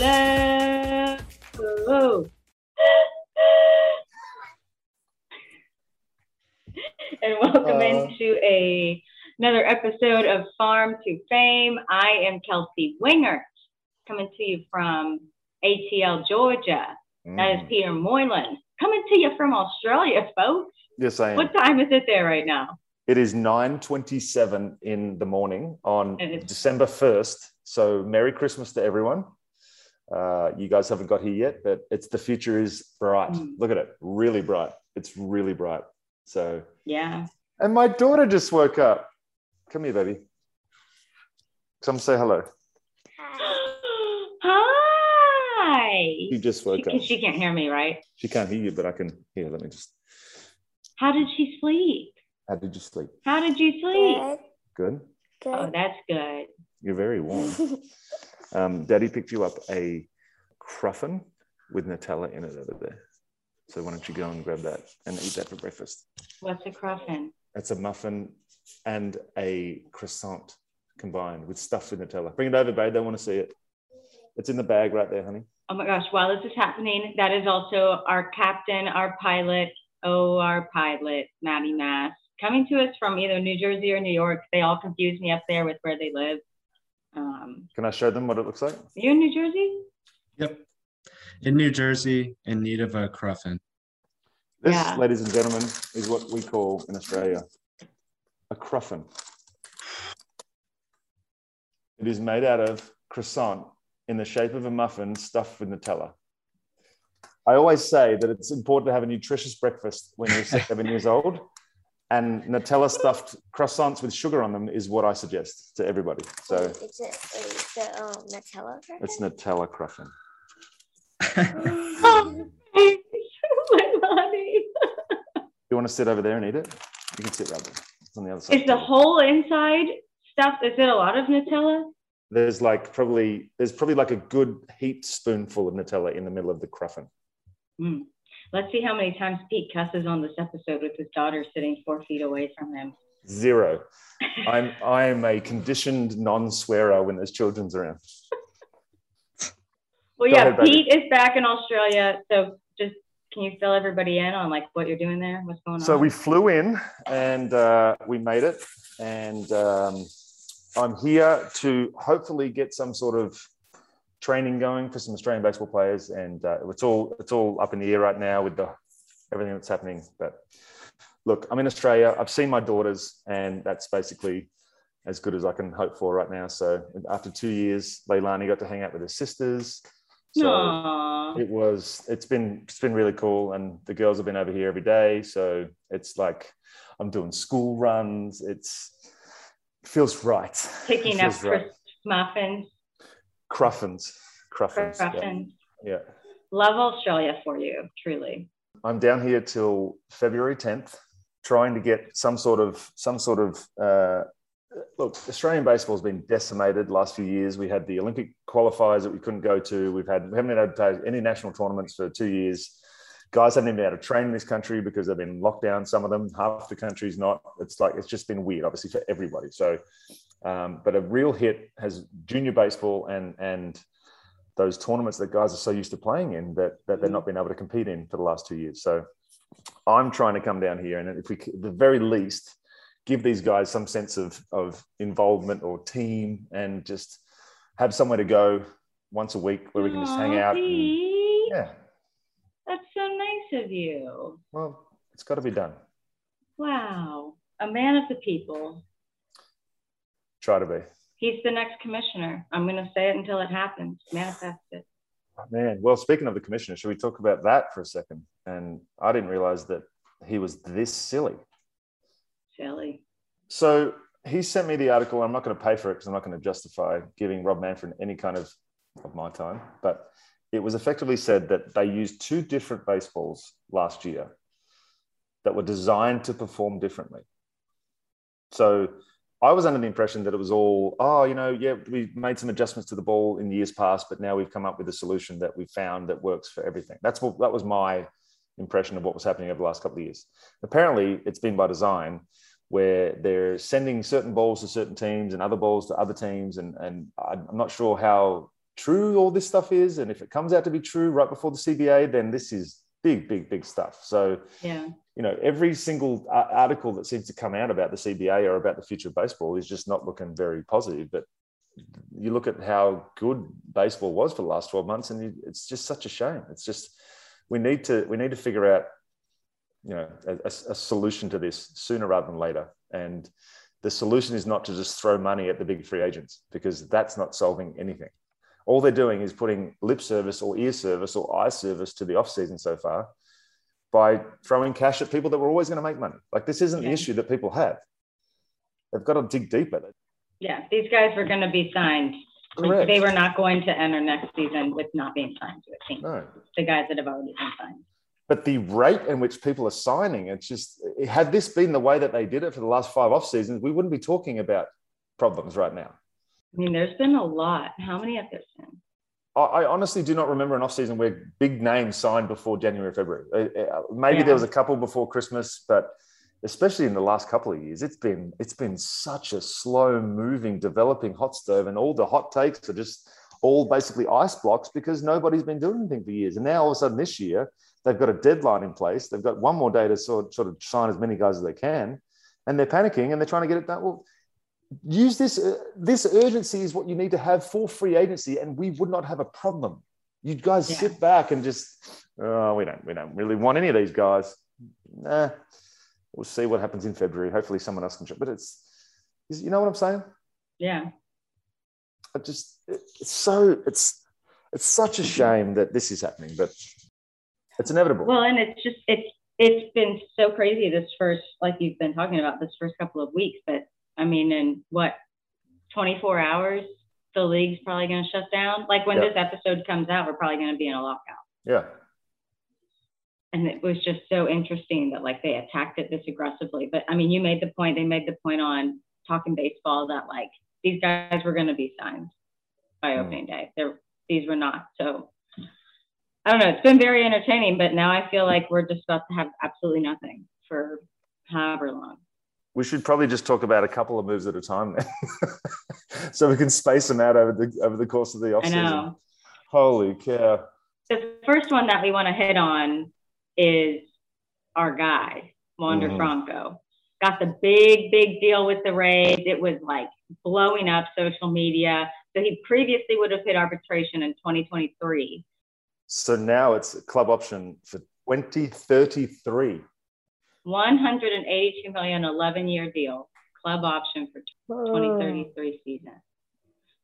Hello. and welcome Uh, into a another episode of Farm to Fame. I am Kelsey Wingert, coming to you from ATL, Georgia. That is Mm. Peter Moylan, coming to you from Australia, folks. Yes, I am. What time is it there right now? It is 9.27 in the morning on December 1st. So Merry Christmas to everyone. Uh, you guys haven't got here yet, but it's the future is bright. Mm. Look at it, really bright. It's really bright. So, Yeah. and my daughter just woke up. Come here, baby. Come say hello. Hi. She just woke She, up. she can't hear me, right? She can't hear you, but I can hear. Let me just. How did she sleep? How did you sleep? How did you sleep? Good. Oh, Good. that's good. You're very warm. Um, Daddy picked you up a cruffin with Nutella in it over there. So why don't you go and grab that and eat that for breakfast? What's a cruffin? It's a muffin and a croissant combined with stuffed with Nutella. Bring it over, babe. They want to see it. It's in the bag right there, honey. Oh my gosh, while this is happening, that is also our captain, our pilot, oh, our pilot, Maddie Mass, coming to us from either New Jersey or New York. They all confuse me up there with where they live. Um, Can I show them what it looks like? are you in New Jersey? Yep. In New Jersey, in need of a cruffin. This, Yeah. ladies and gentlemen, is what we call in Australia a cruffin. It is made out of croissant in the shape of a muffin stuffed with Nutella. I always say that it's important to have a nutritious breakfast when you're seven years old, and Nutella stuffed croissants with sugar on them is what I suggest to everybody. So it's a, it's the um, Nutella. it's Nutella cruffin. Oh, my body. You want to sit over there and eat it? You can sit right there. It's on the other side. Is the whole inside stuff, is it a lot of Nutella? there's like probably there's probably like a good heaped spoonful of Nutella in the middle of the cruffin. Hmm. Let's see how many times Pete cusses on this episode with his daughter sitting four feet away from him. Zero. I'm I am a conditioned non-swearer when there's children's around. Well, Go yeah, ahead. Pete is back in Australia. So just can you fill everybody in on like what you're doing there? What's going on? So we flew in and uh, we made it, and um, I'm here to hopefully get some sort of training going for some Australian baseball players, and uh, it's all it's all up in the air right now with the everything that's happening. But look, I'm in Australia. I've seen my daughters, and that's basically as good as I can hope for right now. So after two years, Leilani got to hang out with her sisters. So Aw. it was it's been it's been really cool and the girls have been over here every day so it's like i'm doing school runs it's it feels right picking It up feels right. muffins, cruffins. Cruffins yeah. yeah. Love Australia for you, truly. i'm down here till february 10th trying to get some sort of some sort of uh, look australian baseball has been decimated the last few years. We had the olympic qualifiers that we couldn't go to. We've had we haven't been able to play any national tournaments for two years. Guys haven't even been able to train in this country because they've been locked down some of them. Half the country's not. It's like it's just been weird obviously for everybody. So um, but a real hit has junior baseball and and those tournaments that guys are so used to playing in that that they've not been able to compete in for the last two years so i'm trying to come down here and if we at the very least give these guys some sense of of involvement or team and just have somewhere to go once a week where we can just hang out and, yeah That's so nice of you. well it's got to be done Wow. A man of the people. Try to be He's the next commissioner. I'm going to say it until it happens. Manifest it. Man, well, speaking of the commissioner, should we talk about that for a second? And I didn't realize that he was this silly. silly. So he sent me the article. I'm not going to pay for it because I'm not going to justify giving Rob Manfred any kind of of my time. But it was effectively said that they used two different baseballs last year that were designed to perform differently. So I was under the impression that it was all, oh, you know, yeah, we made some adjustments to the ball in years past, but now we've come up with a solution that we found that works for everything. That's what that was my impression of what was happening over the last couple of years. Apparently, it's been by design where they're sending certain balls to certain teams and other balls to other teams. And, and I'm not sure how true all this stuff is. And if it comes out to be true right before the CBA, then this is big, big, big stuff. So, Yeah. You know, every single article that seems to come out about the CBA or about the future of baseball is just not looking very positive. But you look at how good baseball was for the last 12 months, and it's just such a shame. It's just, we need to, we need to figure out you know a, a, solution to this sooner rather than later and the solution is not to just throw money at the big free agents because that's not solving anything all they're doing is putting lip service or ear service or eye service to the off season so far by throwing cash at people that were always going to make money like this isn't Yeah. the issue that people have they've got to dig deep at it Yeah. These guys were going to be signed. Correct. they were not going to enter next season with not being signed to a team. no The guys that have already been signed. but the rate in which people are signing, it's just had this been the way that they did it for the last five off seasons, we wouldn't be talking about problems right now. I mean, there's been a lot. How many have there been? I, honestly do not remember an off season where big names signed before January, February. Uh, uh, Maybe Yeah. there was a couple before Christmas, but especially in the last couple of years, it's been it's been such a slow moving, developing hot stove, and all the hot takes are just all basically ice blocks because nobody's been doing anything for years. And now all of a sudden this year, they've got a deadline in place. They've got one more day to sort, sort of sign as many guys as they can, and they're panicking and they're trying to get it done. Well, use this. Uh, this urgency is what you need to have for free agency, and we would not have a problem. You guys Yeah. sit back and just, oh, we don't, we don't really want any of these guys. Nah, we'll see what happens in February. Hopefully, someone else can. But it's you know what I'm saying? Yeah. I just it's so it's it's such a shame that this is happening, but it's inevitable. Well, and it's just it's it's been so crazy this first like you've been talking about this first couple of weeks. But I mean, in what 24 hours, the league's probably going to shut down. Like when Yeah. this episode comes out, we're probably going to be in a lockout. yeah, And it was just so interesting that like they attacked it this aggressively. But I mean, you made the point. They made the point on talking baseball that like these guys were going to be signed by Hmm. opening day. They're these were not. So I don't know. It's been very entertaining, but now I feel like we're just about to have absolutely nothing for however long. We should probably just talk about a couple of moves at a time, then. so we can space them out over the over the course of the offseason. I know. Holy cow! The first one that we want to hit on is our guy, Wander Mhm. Franco. Got the big, big deal with the Rays. It was like blowing up social media. So he previously would have hit arbitration in 2023. So now it's a club option for 2033. 182 million, 11 year deal, club option for Oh. 2033 season.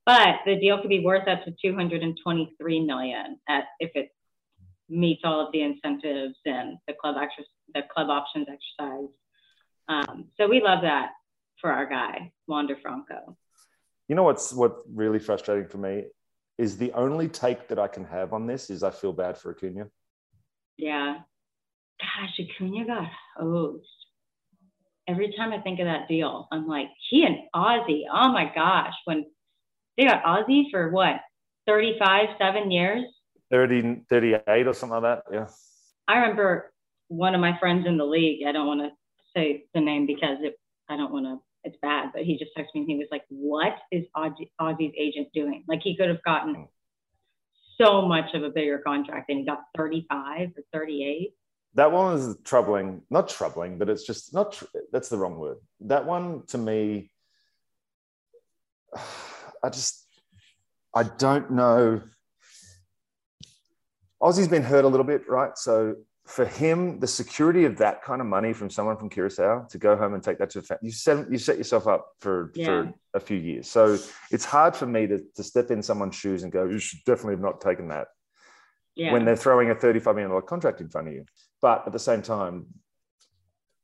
But the deal could be worth up to 223 million at, if it meets all of the incentives and the club exercise, the club options exercise. Um, so we love that for our guy, Wander Franco. You know what's what really frustrating for me is the only take that I can have on this is I feel bad for Acuna. Yeah. Gosh, Acuna got hosed. Every time I think of that deal, I'm like, he and Ozzie, oh my gosh, when they got Ozzie for what, 35, seven years? 30, 38 or something like that. Yeah. I remember one of my friends in the league, I don't want to say the name because it, I don't want to, it's bad, but he just texted me and he was like, what is Ozzie, Ozzy's agent doing? Like he could have gotten hmm. so much of a bigger contract and he got 35 or 38. That one was troubling, not troubling, but it's just not, tr- that's the wrong word. That one to me, I just, I don't know. Ozzie's been hurt a little bit, right? So for him, the security of that kind of money from someone from Curacao to go home and take that to a family, you set, you set yourself up for, Yeah. for a few years. So it's hard for me to, to step in someone's shoes and go, you should definitely have not taken that Yeah. when they're throwing a $35 million contract in front of you. But at the same time,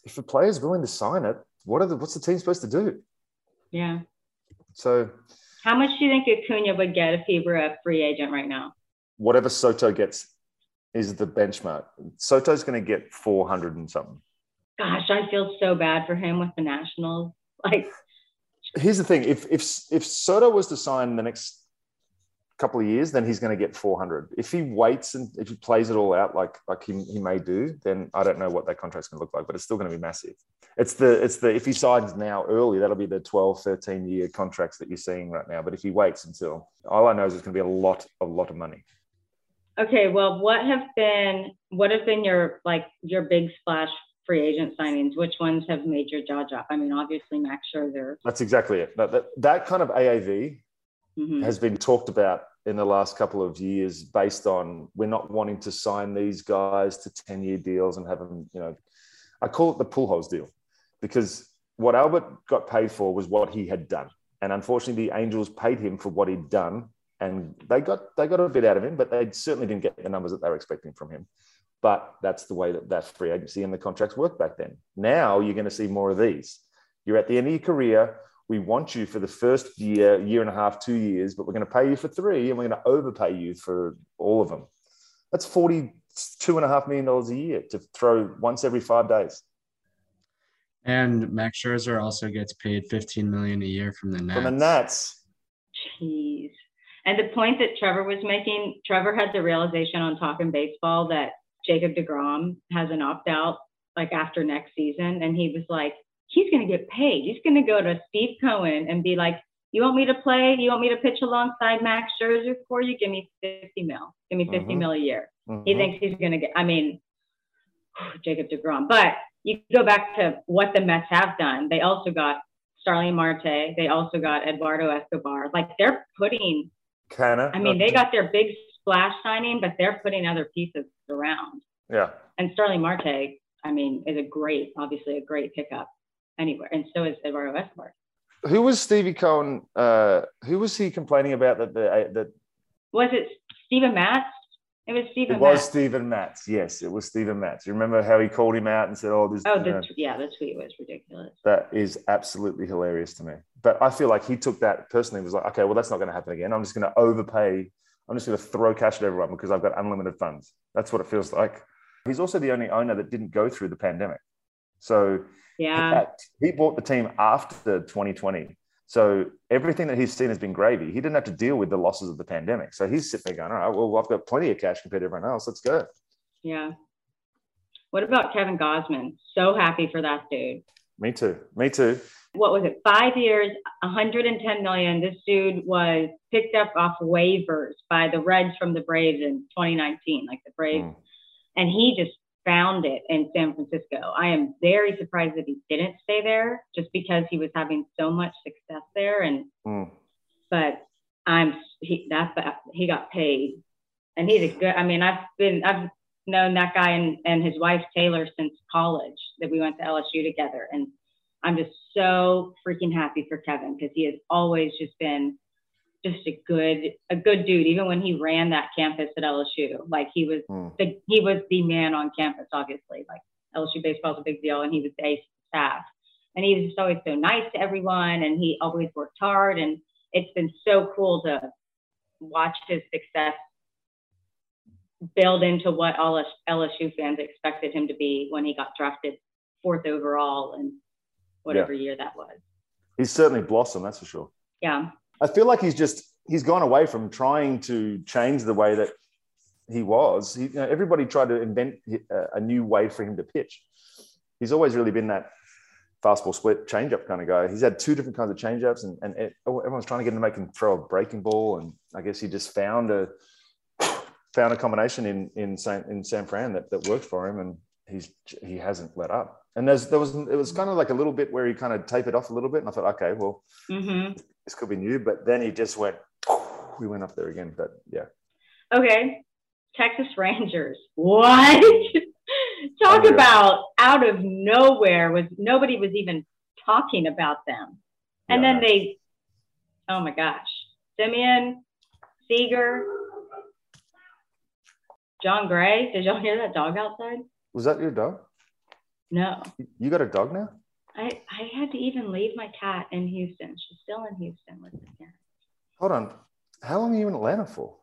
if a player's willing to sign it what are the what's the team supposed to do? Yeah. So How much do you think Acuna would get if he were a free agent right now? whatever Soto gets is the benchmark. Soto's going to get 400 and something. Gosh, I feel so bad for him with the Nationals. Like, Here's the thing: if if if Soto was to sign the next couple of years, then he's going to get 400. If he waits and if he plays it all out like like he, he may do, then I don't know what that contract's going to look like, but it's still going to be massive. It's the it's the if he signs now early, that'll be the 12, 13 year contracts that you're seeing right now. But if he waits until all I know is it's going to be a lot a lot of money. okay, well, what have been what have been your like your big splash free agent signings? Which ones have made your jaw drop? I mean, obviously Max Scherzer. That's exactly it. That, that, that kind of AAV Mhm. has been talked about in the last couple of years based on we're not wanting to sign these guys to 10 year deals and have them, you know, I call it the pull holes deal because what Albert got paid for was what he had done. And unfortunately, the Angels paid him for what he'd done. And they got they got a bit out of him, but they certainly didn't get the numbers that they were expecting from him. But that's the way that that free agency and the contracts worked back then. Now you're going to see more of these. You're at the end of your career. We want you for the first year, year and a half, two years, but we're going to pay you for three and we're going to overpay you for all of them. That's forty-two and a half million dollars a year to throw once every five days. And Max Scherzer also gets paid 15 million a year from the Nats. From the Nats, Jeez. And the point that Trevor was making, Trevor had the realization on Talking Baseball that Jacob DeGrom has an opt out like after next season. And he was like, he's going to get paid. He's going to go to Steve Cohen and be like, you want me to play? You want me to pitch alongside Max Scherzer for you? Give me 50 mil. Give me 50 Mhm. mil a year. He Mhm. thinks he's going to get, I mean, Jacob DeGrom. But you go back to what the Mets have done. They also got Starling Marte. They also got Eduardo Escobar. Like they're putting, Kinda. I mean, they got their big splash signing, but they're putting other pieces around. yeah. And Starling Marte, I mean, is a great, obviously a great pickup anywhere. And so is Eduardo Escobar. Who was Stevie Cohen? Uh, who was he complaining about that the that Was it Steven Matz? It was Steven It was Matz. Steven Matz. Yes, it was Steven Matz. You remember how he called him out and said, "Oh, this." Oh, you the, know, yeah, the tweet was ridiculous. that is absolutely hilarious to me. But I feel like he took that personally. Was like, okay, well, that's not going to happen again. I'm just going to overpay. I'm just going to throw cash at everyone because I've got unlimited funds. That's what it feels like. He's also the only owner that didn't go through the pandemic. So Yeah. at- he bought the team after 2020. So everything that he's seen has been gravy. He didn't have to deal with the losses of the pandemic. So he's sitting there going, all right, well, I've got plenty of cash compared to everyone else. Let's go. Yeah. What about Kevin Gausman? So happy for that dude. Me too. Me too. What was it? Five years, 110 million. This dude was picked up off waivers by the Reds from the Braves in 2019, like the Braves, Mm. and he just found it in San Francisco. I am very surprised that he didn't stay there, just because he was having so much success there. And Mm. but I'm he that's he got paid, and he's a good. I mean, I've been I've known that guy and and his wife Taylor since college that we went to LSU together, and I'm just so freaking happy for Kevin because he has always just been just a good a good dude. Even when he ran that campus at LSU, like he was Mm. the he was the man on campus. Obviously, like LSU baseball is a big deal, and he was the ace of the staff. And he was just always so nice to everyone, and he always worked hard. And it's been so cool to watch his success build into what all LSU fans expected him to be when he got drafted fourth overall and whatever year that was. He's certainly blossomed, that's for sure. Yeah. I feel like he's just he's gone away from trying to change the way that he was. He, you know, everybody tried to invent a, new way for him to pitch. He's always really been that fastball split changeup kind of guy. He's had two different kinds of changeups, and, and it, oh, everyone's trying to get him to make him throw a breaking ball. And I guess he just found a found a combination in in San, in San Fran that, that worked for him, and he's he hasn't let up. And there's there was it was kind of like a little bit where he kind of tapered off a little bit, and I thought, okay, well, hmm this could be new. But then he just went, we went up there again. But yeah, Okay. Texas Rangers. What? Talk Unreal. about out of nowhere was nobody was even talking about them. And Yeah, then they oh my gosh. Semien, Seager, Jon Gray. Did y'all hear that dog outside? Was that your dog? No. You got a dog now? I, I had to even leave my cat in Houston. She's still in Houston with the cat. Hold on. How long are you in Atlanta for?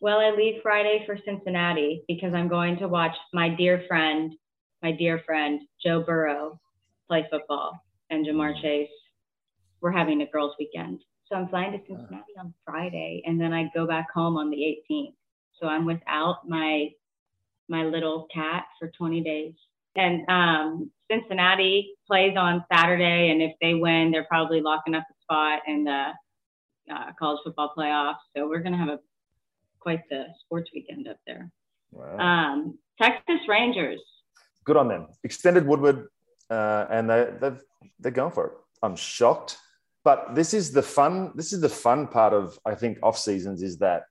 Well, I leave Friday for Cincinnati because I'm going to watch my dear friend, my dear friend Joe Burrow play football and Ja'Marr mm. Chase. We're having a girls' weekend. So I'm flying to uh. Cincinnati on Friday and then I go back home on the 18th. So I'm without my my little cat for 20 days. And um, Cincinnati plays on Saturday, and if they win, they're probably locking up a spot in the uh, college football playoffs. So we're going to have a quite the sports weekend up there. Wow. Um, Texas Rangers. Good on them. Extended Woodward, uh, and they they've, they're going for it. I'm shocked, but this is the fun. This is the fun part of I think off seasons is that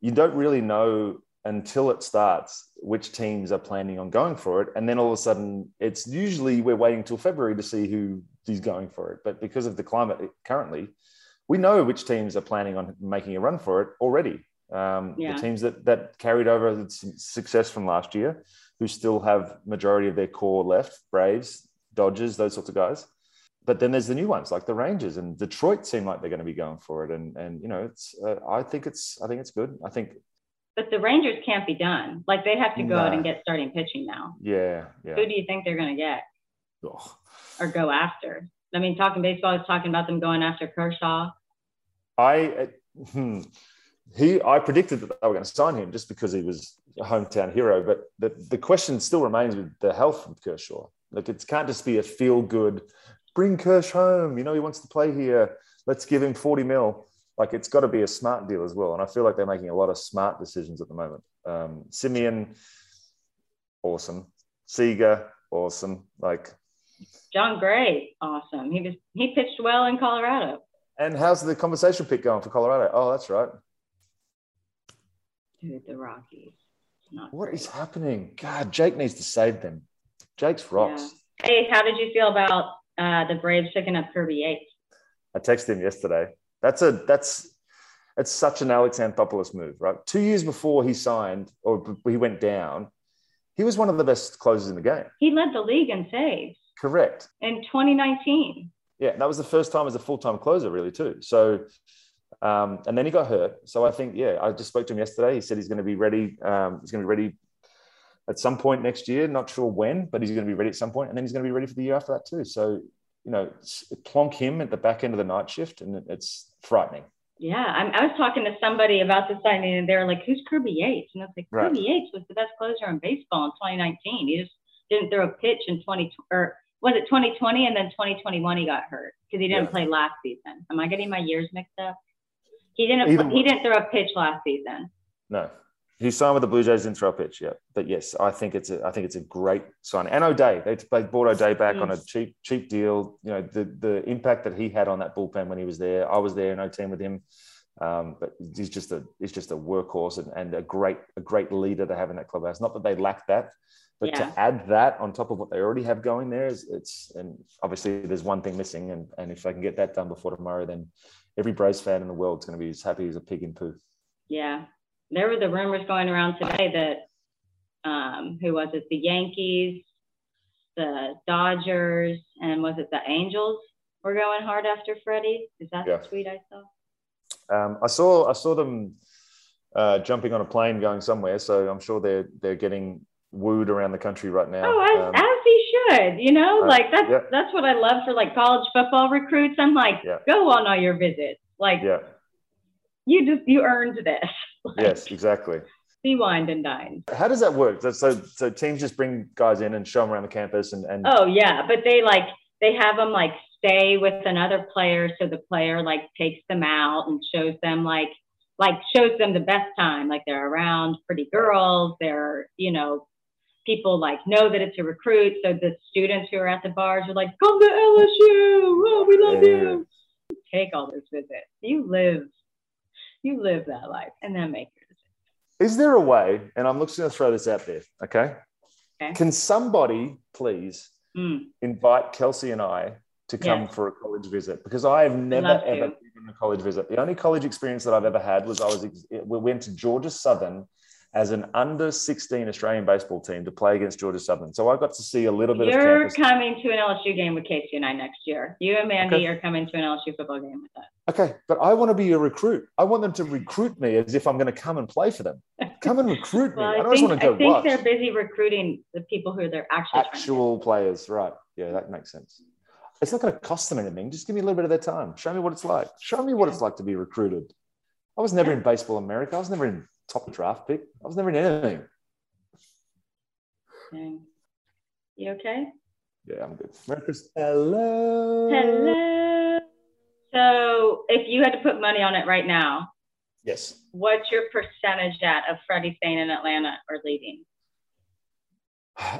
you don't really know until it starts which teams are planning on going for it. And then all of a sudden it's usually we're waiting until february to see who is going for it. But because of the climate currently we know which teams are planning on making a run for it already. Um, Yeah. the teams that that carried over the success from last year who still have majority of their core left braves dodgers those sorts of guys. But then there's the new ones like the rangers and detroit seem like they're going to be going for it. And and you know it's uh, i think it's i think it's good. I think But the Rangers can't be done. Like they have to go out and get starting pitching now. yeah yeah Who do you think they're going to get Ugh. or go after? I mean, talking baseball, is talking about them going after Kershaw. I uh, hmm, he I predicted that they were going to sign him just because he was a hometown hero. But the, the question still remains with the health of Kershaw. Like it can't just be a feel good, bring Kersh home. You know he wants to play here. Let's give him forty mil. Like it's got to be a smart deal as well. And I feel like they're making a lot of smart decisions at the moment. Um, Semien, awesome. Seager, awesome. Like Jon Gray, awesome. He was he pitched well in Colorado. and how's the compensation pick going for Colorado? Oh, that's right. Dude, the Rockies. What great. is happening? God, Jake needs to save them. Jake's rocks. Yeah. Hey, how did you feel about uh, the Braves picking up Kirby Yates? I texted him yesterday. That's a that's it's such an Alex Anthopoulos move, right? Two years before he signed or he went down, he was one of the best closers in the game. He led the league in saves Correct. in 2019. Yeah, that was the first time as a full time closer, really, too. So, um, and then he got hurt. So I think, yeah, I just spoke to him yesterday. He said he's going to be ready. Um, he's going to be ready at some point next year. Not sure when, but he's going to be ready at some point, and then he's going to be ready for the year after that too. So, you know, plonk him at the back end of the night shift, and it's frightening. Yeah, I'm, I was talking to somebody about the signing, and they were like, "Who's Kirby Yates?" And I was like, Right. "Kirby Yates was the best closer in baseball in 2019. He just didn't throw a pitch in 20 or was it 2020 and then 2021 he got hurt because he didn't Yeah. play last season. Am I getting my years mixed up? He didn't. Either he didn't throw a pitch last season. No, he signed with the Blue Jays, didn't throw a pitch yeah. But yes, I think it's a, I think it's a great sign. And O'Day, they, they bought O'Day back on a cheap cheap deal. You know the the impact that he had on that bullpen when he was there. I was there in 0 with him. Um, but he's just a he's just a workhorse and, and a great a great leader to have in that clubhouse. Not that they lack that, but Yeah. to add that on top of what they already have going there is it's and obviously there's one thing missing and and if I can get that done before tomorrow, then every Braves fan in the world is going to be as happy as a pig in poo. Yeah, there were the rumors going around today that um, who was it? The Yankees, the Dodgers, and was it the Angels were going hard after Freddie? Is that Yeah. the tweet I saw? Um, I saw I saw them uh, jumping on a plane going somewhere, so I'm sure they're they're getting wooed around the country right now. Oh, as, Um, as he should. You know, uh, like that's yeah. that's what I love for like college football recruits. I'm like, Yeah. go on all your visits. Like yeah. you just you earned this. Yes. Exactly. Be wined and dined. How does that work? So, so so teams just bring guys in and show them around the campus and and Oh yeah, but they like they have them like stay with another player, so the player like takes them out and shows them like like shows them the best time. Like they're around pretty girls. They're you know people like know that it's a recruit, so the students who are at the bars are like, "Come to LSU! Oh, we love Yeah. you." Take all those visits. You live, you live that life, and then make your decision. Is there a way? And I'm just going to throw this out there. Okay. Okay. Can somebody please Mm. invite Kelsey and I to come Yes. for a college visit? Because I have never Love ever been a college visit. The only college experience that I've ever had was I was we went to Georgia Southern as an under 16 Australian baseball team to play against Georgia Southern. So I got to see a little bit of. You're of campus. coming to an LSU game with Casey and I next year. You and Mandy Okay. are coming to an LSU football game with us. Okay, but I want to be a recruit. I want them to recruit me as if I'm going to come and play for them. Come and recruit me. I I don't think, want to go I think watch. they're busy recruiting the people who they're actually Actual players, right? Yeah, that makes sense. It's not going to cost them anything. Just give me a little bit of their time. Show me what it's like. Show me what it's like to be recruited. I was never in baseball America. I was never in top draft pick. I was never in anything. get. You okay? Yeah, I'm good. Merry Christmas. Hello. Hello. So, if you had to put money on it right now, Yes. what's your percentage at of Freddie staying in Atlanta or leaving?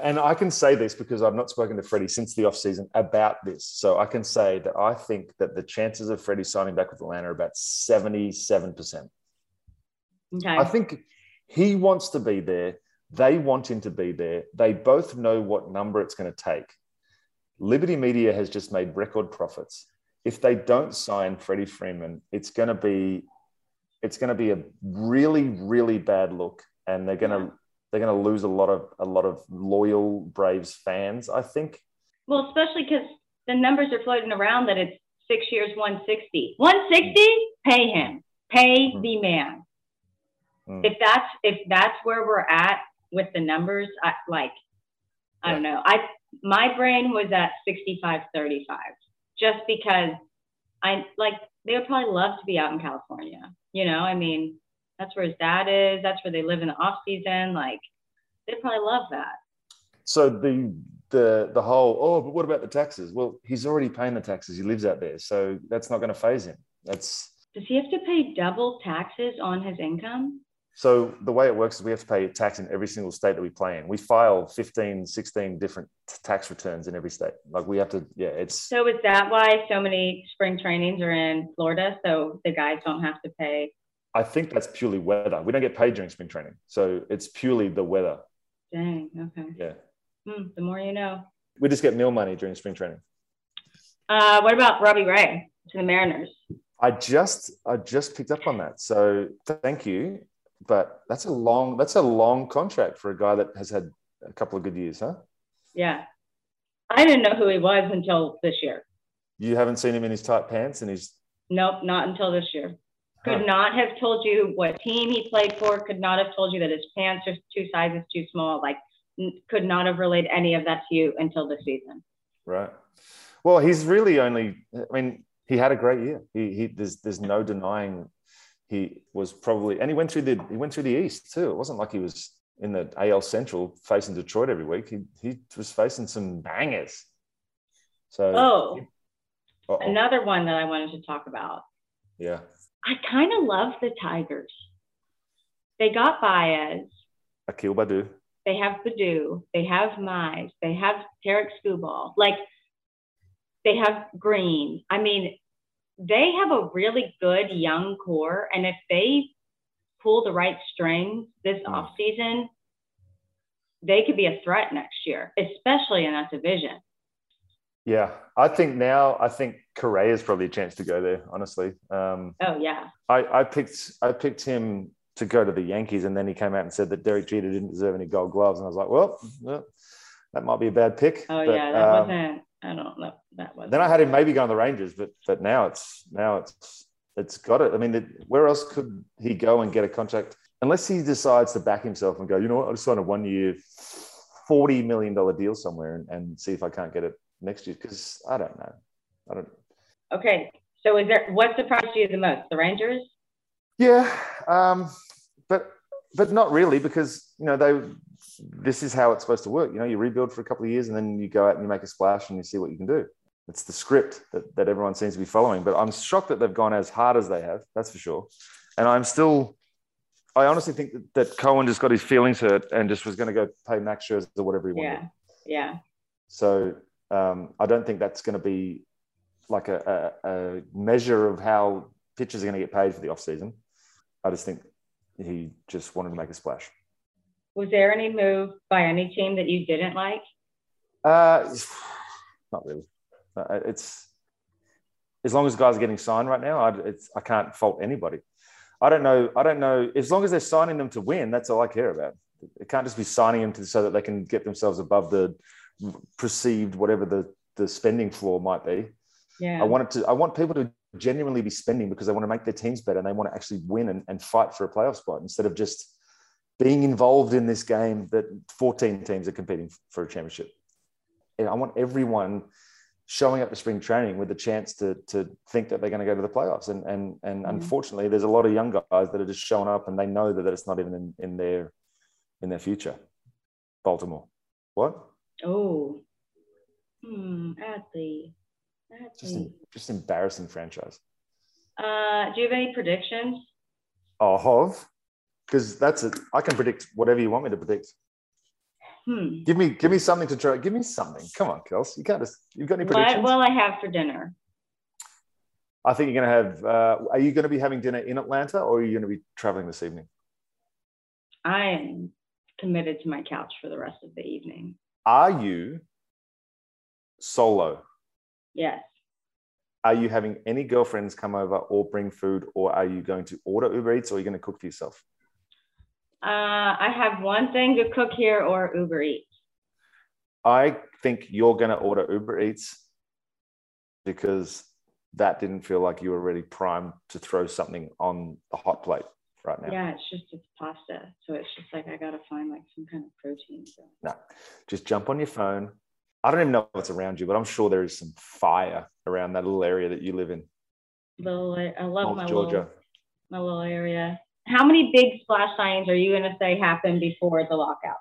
And I can say this because I've not spoken to Freddie since the offseason about this. So I can say that I think that the chances of Freddie signing back with Atlanta are about 77%. Okay. I think he wants to be there. They want him to be there. They both know what number it's going to take. Liberty Media has just made record profits. If they don't sign Freddie Freeman, it's going to be it's going to be a really really bad look and they're going to they're going to lose a lot of a lot of loyal Braves fans, I think. well, especially because the numbers are floating around that it's six years, 160. 160? Pay him. Pay Mm. the man. Mm. If that's if that's where we're at with the numbers, I like I don't know. I my brain was at 65 35 just because I like they would probably love to be out in California. You know, I mean, that's where his dad is, that's where they live in the off season. Like they'd probably love that. So the the the whole oh, but what about the taxes? Well, he's already paying the taxes. He lives out there, so that's not going to phase him. That's Does he have to pay double taxes on his income? So the way it works is we have to pay tax in every single state that we play in. We file 15, 16 different t- tax returns in every state. Like we have to, yeah, it's So is that why so many spring trainings are in Florida? So the guys don't have to pay. I think that's purely weather. We don't get paid during spring training. So it's purely the weather. Dang. Okay. Yeah. Hmm, the more you know. We just get meal money during spring training. Uh, what about Robbie Ray to the Mariners? I just I just picked up on that. So thank you. But that's a long that's a long contract for a guy that has had a couple of good years, huh? Yeah. I didn't know who he was until this year. You haven't seen him in his tight pants and he's Nope, not until this year. Could Huh. not have told you what team he played for. Could not have told you that his pants are two sizes too small. Like, could not have relayed any of that to you until this season. Right. Well, he's really only. I mean, he had a great year. He, he there's there's no denying he was probably, and he went through the he went through the East too. It wasn't like he was in the AL Central facing Detroit every week. He he was facing some bangers. So Oh, uh-oh. another one that I wanted to talk about. yeah, I kind of love the Tigers. They got Baez. Akil Baddoo. They have Baddoo. They have Mize. They have Tarik Skubal. Like, they have Greene. I mean, they have a really good young core. And if they pull the right strings this Mm. offseason, they could be a threat next year, especially in that division. Yeah, I think now I think Correa is probably a chance to go there. Honestly, um, Oh, yeah. I, I picked I picked him to go to the Yankees, and then he came out and said that Derek Jeter didn't deserve any Gold Gloves, and I was like, well, well, that might be a bad pick. Oh, But, yeah. That um, wasn't, I don't know. That wasn't. Then I had him maybe go on the Rangers, but but now it's now it's it's got it. I mean, it, where else could he go and get a contract unless he decides to back himself and go? You know what? I'll just sign a one year, forty million dollar deal somewhere and, and see if I can't get it next year. Because I don't know. I don't. Okay. So, is there what surprised you the most? The Rangers? Yeah, um, but but not really because you know they. This is how it's supposed to work. You know, you rebuild for a couple of years and then you go out and you make a splash and you see what you can do. It's the script that, that everyone seems to be following. But I'm shocked that they've gone as hard as they have. That's for sure. And I'm still. I honestly think that, that Cohen just got his feelings hurt and just was going to go pay Max Scherzer or whatever he wanted. Yeah. Yeah. So um, I don't think that's going to be like a, a, a measure of how pitchers are going to get paid for the offseason. I just think he just wanted to make a splash. Was there any move by any team that you didn't like? Uh, not really. Uh, It's as long as guys are getting signed right now. I, it's, I can't fault anybody. I don't know. I don't know. As long as they're signing them to win, that's all I care about. It can't just be signing them to so that they can get themselves above the perceived whatever the the spending floor might be. Yeah. I want it to. I want people to genuinely be spending because they want to make their teams better and they want to actually win and, and fight for a playoff spot instead of just being involved in this game that 14 teams are competing for a championship. And I want everyone showing up to spring training with the chance to to think that they're going to go to the playoffs. And and and Mhm. unfortunately, there's a lot of young guys that are just showing up and they know that, that it's not even in, in their in their future. Baltimore. What? Oh. Hmm. Athlete. Just Athlete. just embarrassing franchise. Uh, do you have any predictions? Oh, Hov, because that's it. I can predict whatever you want me to predict. Hmm. Give me, give me something to try. Give me something. Come on, Kels. You can't just. You've got any predictions? What will I have for dinner? I think you're going to have. Uh, are you going to be having dinner in Atlanta, or are you going to be traveling this evening? I am committed to my couch for the rest of the evening. Are you solo? Yes. Are you having any girlfriends come over or bring food, or are you going to order Uber Eats, or are you going to cook for yourself? Uh, I have one thing to cook here or Uber Eats. I think you're going to order Uber Eats because that didn't feel like you were really primed to throw something on the hot plate right now. Yeah, it's just it's pasta, so it's just like I gotta find like some kind of protein. So. No, just jump on your phone. I don't even know what's around you, but I'm sure there is some fire around that little area that you live in, Little, I love North my Georgia. little my little area. How many big splash signs are you gonna say happen before the lockout?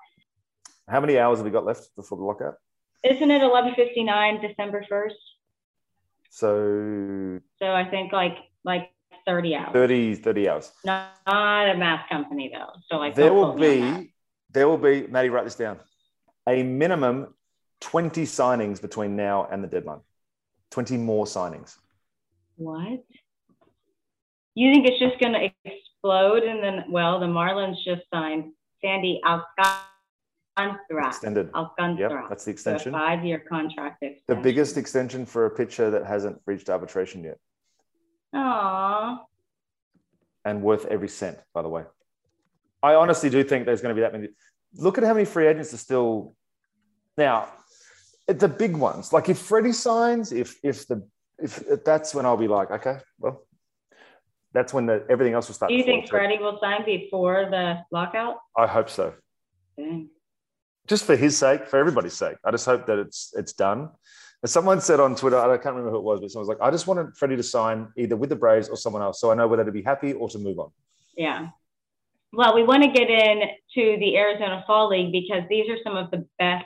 How many hours have we got left before the lockout? Isn't it 11:59 December 1st? So So I think like like 30 hours. 30, 30 hours. Not, a math company though. So like there will quote me on that. be, there will be, Maddie, write this down. A minimum 20 signings between now and the deadline. 20 more signings. What? You think it's just going to explode and then, well, the Marlins just signed Sandy Alcantara. Extended. Alcantara. Yep, that's the extension. five-year contract The biggest extension for a pitcher that hasn't reached arbitration yet Aw. and worth every cent, by the way. I honestly do think there's going to be that many. Look at how many free agents are still now. The big ones, like if Freddie signs, if if the if, if that's when I'll be like, okay, well, that's when the, everything else will start. Do you think. Freddie will sign before the lockout? I hope so. Dang. just for his sake, for everybody's sake. I just hope that it's it's done. And someone said on Twitter, I can't remember who it was, but someone was like, I just wanted Freddie to sign either with the Braves or someone else, so I know whether to be happy or to move on. Yeah. Well, we want to get in to the Arizona Fall League because these are some of the best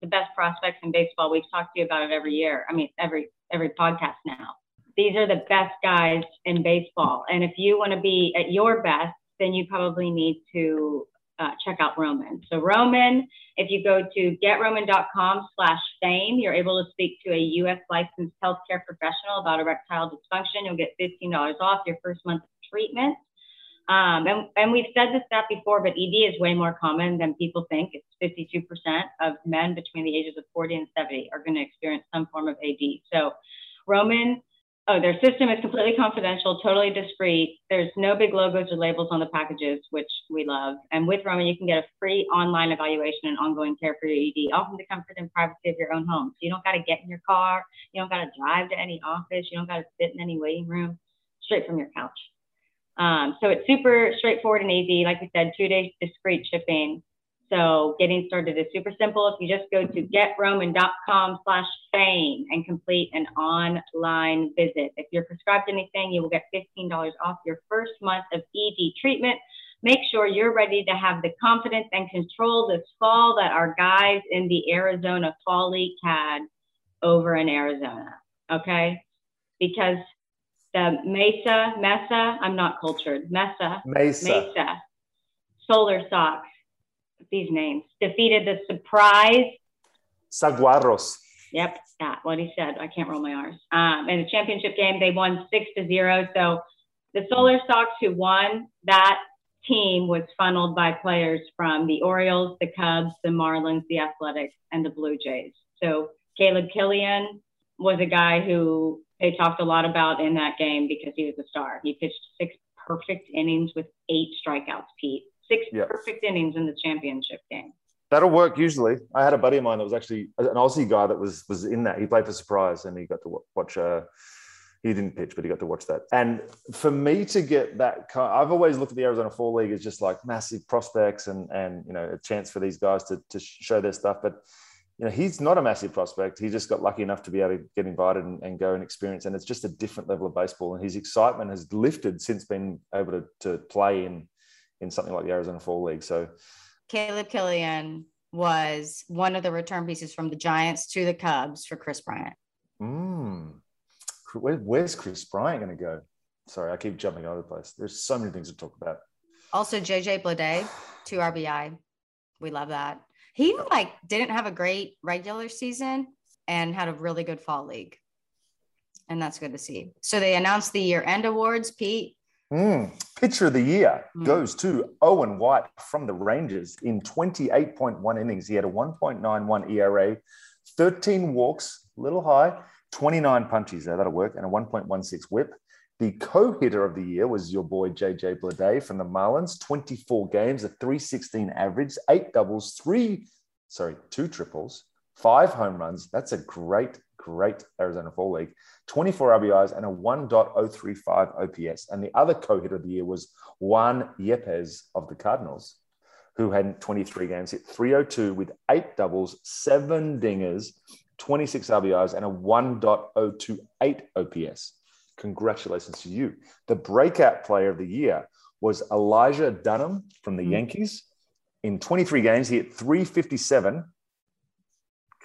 the best prospects in baseball. We've talked to you about it every year. I mean, every every podcast now. These are the best guys in baseball, and if you want to be at your best, then you probably need to uh, check out Roman. So Roman, if you go to getroman.com/fame, you're able to speak to a U.S. licensed healthcare professional about erectile dysfunction. You'll get $15 off your first month of treatment. Um, and, and we've said this stat before, but ED is way more common than people think. It's 52% of men between the ages of 40 and 70 are going to experience some form of ED. So, Roman, oh, their system is completely confidential, totally discreet. There's no big logos or labels on the packages, which we love. And with Roman, you can get a free online evaluation and ongoing care for your ED, all from the comfort and privacy of your own home. So, you don't got to get in your car, you don't got to drive to any office, you don't got to sit in any waiting room, straight from your couch. Um, so it's super straightforward and easy. Like we said, two days discreet shipping. So getting started is super simple. If you just go to getroman.com slash fame and complete an online visit. If you're prescribed anything, you will get $15 off your first month of ED treatment. Make sure you're ready to have the confidence and control this fall that our guys in the Arizona Fall League had over in Arizona. Okay? Because the Mesa, Mesa, I'm not cultured, Mesa, Mesa. Mesa, Solar Sox, these names, defeated the surprise. Saguaros. Yep, that what he said. I can't roll my R's. Um, in the championship game, they won six to zero. So the Solar Sox who won that team was funneled by players from the Orioles, the Cubs, the Marlins, the Athletics, and the Blue Jays. So Caleb Killian was a guy who they talked a lot about in that game because he was a star. He pitched six perfect innings with eight strikeouts, Pete. Six Yep. perfect innings in the championship game. That'll work usually. I had a buddy of mine that was actually an Aussie guy that was was in that. He played for Surprise and he got to watch. Uh, he didn't pitch, but he got to watch that. And for me to get that, I've always looked at the Arizona Fall League as just like massive prospects and and you know a chance for these guys to to show their stuff. But you know he's not a massive prospect. He just got lucky enough to be able to get invited and, and go and experience. And it's just a different level of baseball. And his excitement has lifted since being able to to play in in something like the Arizona Fall League. So Caleb Kilian was one of the return pieces from the Giants to the Cubs for Kris Bryant. Mm. Where, where's Kris Bryant going to go? Sorry, I keep jumping all over the place. There's so many things to talk about. Also, JJ Bleday, two RBI. We love that. He like didn't have a great regular season and had a really good fall league. And that's good to see. So they announced the year end awards, Pete. Mm. Pitcher of the year Mm. goes to Owen White from the Rangers in 28.1 innings. He had a 1.91 ERA, 13 walks, a little high, 29 punches there, that'll work, and a 1.16 whip. The co-hitter of the year was your boy JJ Bleday from the Marlins, 24 games, a 316 average, eight doubles, three, sorry, two triples, five home runs. That's a great, great Arizona Fall League. 24 RBIs and a 1.035 OPS. And the other co-hitter of the year was Juan Yepez of the Cardinals, who had 23 games, hit 302 with eight doubles, seven dingers, 26 RBIs, and a 1.028 OPS. Congratulations to you. The breakout player of the year was Elijah Dunham from the Hmm. Yankees. In 23 games, he hit 357.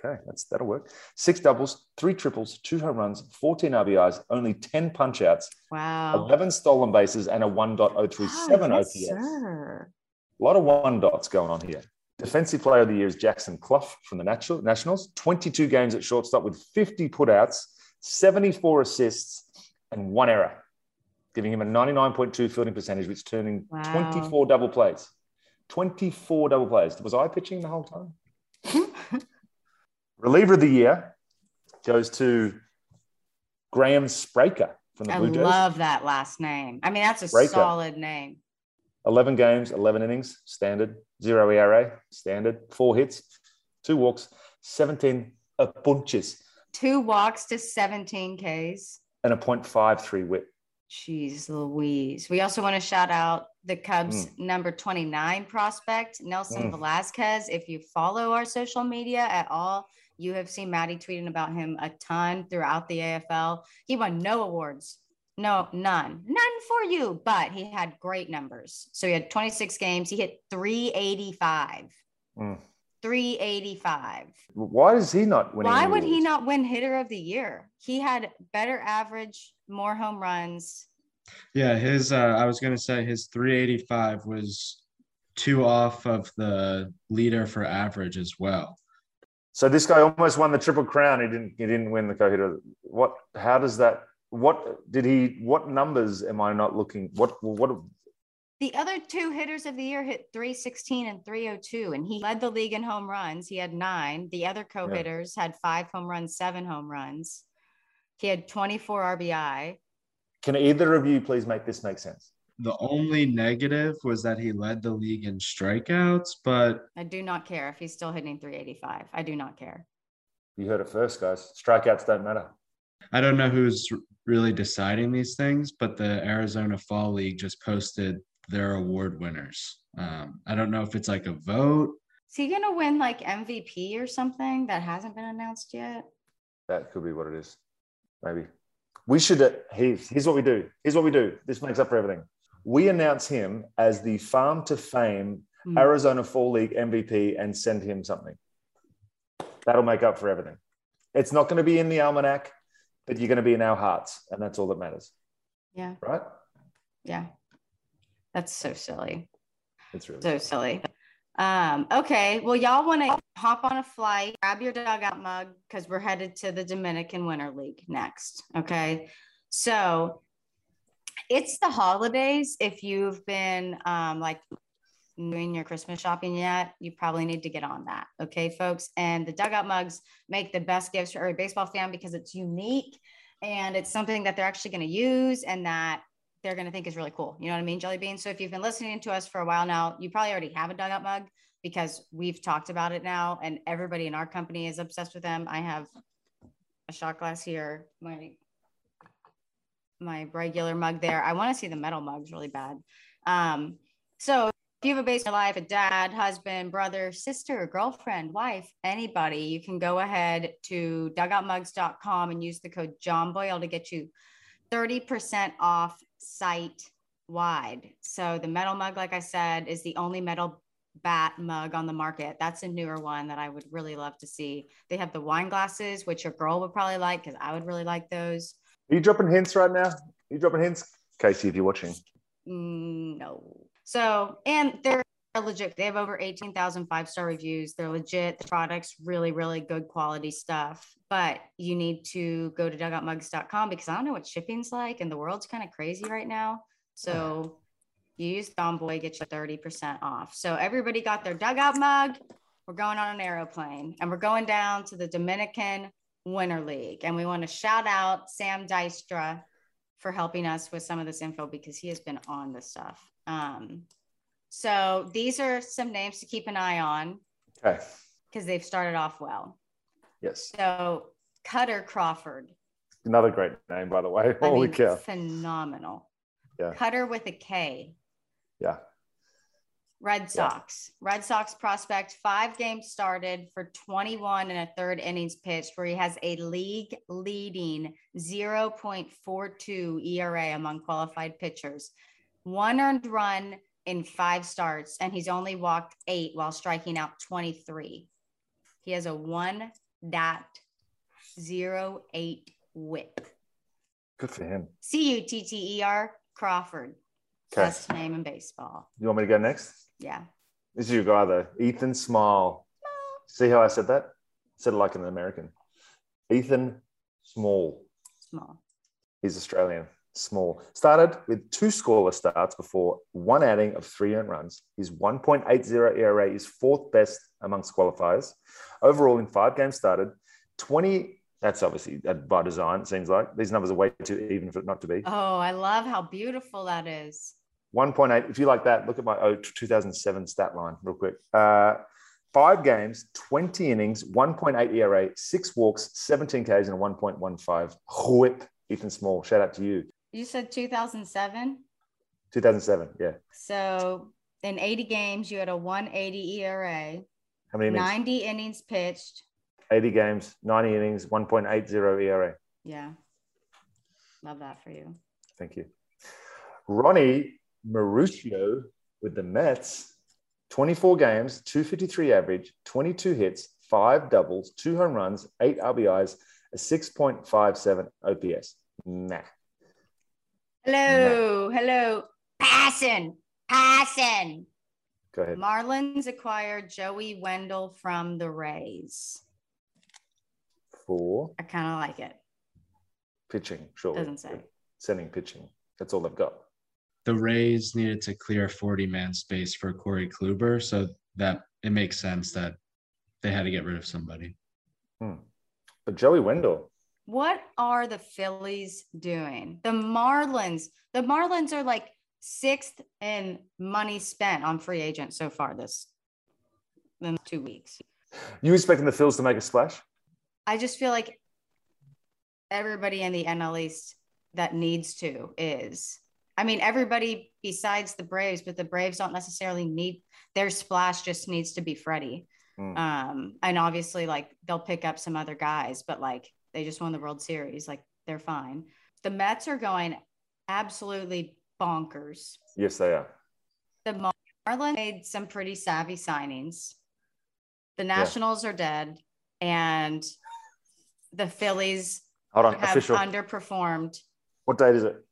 Okay, that's that'll work. Six doubles, three triples, two home runs, 14 RBIs, only 10 punch outs, Wow. 11 stolen bases, and a 1.037 Oh, OPS. A lot of one dots going on here. Defensive player of the year is Jackson Cluff from the Nationals. 22 games at shortstop with 50 putouts, 74 assists, and one error, giving him a 99.2 fielding percentage, which turning Wow. 24 double plays. 24 double plays. Was I pitching the whole time? Reliever of the year goes to Graham Spraker from the I Blue Jays. I love that last name. I mean, that's a Breaker. solid name. 11 games, 11 innings, standard, zero ERA, standard, four hits, two walks, 17 punches, Two walks to 17 Ks. And a 0.53 whip. Jeez Louise. We also want to shout out the Cubs Mm. number 29 prospect, Nelson Mm. Velázquez. If you follow our social media at all, you have seen Maddie tweeting about him a ton throughout the AFL. He won no awards. No, none. None for you, but he had great numbers. So he had 26 games. He hit 385. Mm. 385. Why is he not winning? Why any would he not win hitter of the year? He had better average, more home runs. Yeah, his uh, I was gonna say his 385 was two off of the leader for average as well. So this guy almost won the triple crown. He didn't. He didn't win the co-hitter. What? How does that? What did he? What numbers am I not looking? What? What? The other two hitters of the year hit 316 and 302, and he led the league in home runs. He had nine. The other co hitters had five home runs, seven home runs. He had 24 RBI. Can either of you please make this make sense? The only negative was that he led the league in strikeouts, but I do not care if he's still hitting 385. I do not care. You heard it first, guys. Strikeouts don't matter. I don't know who's really deciding these things, but the Arizona Fall League just posted their award winners. Um, I don't know if it's like a vote. Is he going to win like MVP or something that hasn't been announced yet? That could be what it is. Maybe. We should, uh, here's, here's what we do. Here's what we do. This makes up for everything. We announce him as the farm to fame Hmm. Arizona Fall League MVP and send him something. That'll make up for everything. It's not going to be in the almanac, but you're going to be in our hearts. And that's all that matters. Yeah. Right? Yeah. That's so silly. It's really. So silly. Um, okay. Well, y'all want to hop on a flight, grab your dugout mug because we're headed to the Dominican Winter League next. Okay. So it's the holidays. If you've been um, like doing your Christmas shopping yet, you probably need to get on that. Okay, folks. And the dugout mugs make the best gifts for every baseball fan because it's unique and it's something that they're actually going to use and that they're going to think is really cool. You know what I mean? Jelly bean. So if you've been listening to us for a while now, you probably already have a dugout mug because we've talked about it now and everybody in our company is obsessed with them. I have a shot glass here, my my regular mug there. I want to see the metal mugs really bad. Um, so if you have a base in your life, a dad, husband, brother, sister, girlfriend, wife, anybody, you can go ahead to dugoutmugs.com and use the code John Boyle to get you 30% off site wide. So the metal mug, like I said, is the only metal bat mug on the market. That's a newer one that I would really love to see. They have the wine glasses, which your girl would probably like because I would really like those. Are you dropping hints right now? Are you dropping hints? Casey, if you're watching. Mm, no. So, and they're legit. They have over 18,000 five star reviews. They're legit. The product's really, really good quality stuff. But you need to go to dugoutmugs.com because I don't know what shipping's like and the world's kind of crazy right now. So, you use John Boy, get you 30% off. So, everybody got their dugout mug. We're going on an aeroplane and we're going down to the Dominican Winter League. And we want to shout out Sam Dykstra for helping us with some of this info because he has been on this stuff. Um, so these are some names to keep an eye on. Okay. Because they've started off well. Yes. So Kutter Crawford. Another great name, by the way. Holy I mean, cow. Phenomenal. Yeah. Kutter with a K. Yeah. Red Sox. Yeah. Red Sox prospect, five games started for 21 and a third innings pitched, where he has a league leading 0.42 ERA among qualified pitchers, one earned run in five starts, and he's only walked eight while striking out 23. He has a one dot zero eight whip. Good for him. C U T T E R Crawford. Okay. Best name in baseball. You want me to go next? Yeah. This is your guy though, Ethan Small. See how I said that? I said it like an American. Ethan Small. Small. He's Australian. Small. Started with two scoreless starts before one outing of three earned runs. His 1.80 ERA is fourth best amongst qualifiers. Overall, in five games started, 20. That's obviously by design, it seems like. These numbers are way too even for it not to be. Oh, I love how beautiful that is. 1.8. If you like that, look at my 2007 stat line real quick. Uh, five games, 20 innings, 1.8 ERA, six walks, 17 Ks, and a 1.15 whip. Ethan Small, shout out to you. You said 2007? 2007, yeah. So in 80 games, you had a 180 ERA. How many innings? 90 innings pitched. 80 games, 90 innings, 1.80 ERA. Yeah. Love that for you. Thank you. Ronny Mauricio with the Mets, 24 games, 253 average, 22 hits, five doubles, two home runs, eight RBIs, a 6.57 OPS. Nah. Hello, nah. hello. Passing, passing. Go ahead. Marlins acquired Joey Wendle from the Rays. For? I kind of like it. Pitching, sure. Doesn't say. Sending pitching. That's all they've got the Rays needed to clear 40 man space for Corey Kluber. So that it makes sense that they had to get rid of somebody. Hmm. But Joey Wendle. What are the Phillies doing? The Marlins. The Marlins are like sixth in money spent on free agents so far this in two weeks. You expecting the Phils to make a splash? I just feel like everybody in the NL East that needs to is I mean, everybody besides the Braves, but the Braves don't necessarily need their splash, just needs to be Freddie. Mm. Um, and obviously, like they'll pick up some other guys, but like they just won the World Series, like they're fine. The Mets are going absolutely bonkers. Yes, they are. The Marlins made some pretty savvy signings. The Nationals yeah. are dead, and the Phillies Hold on, have official. underperformed. What date is it?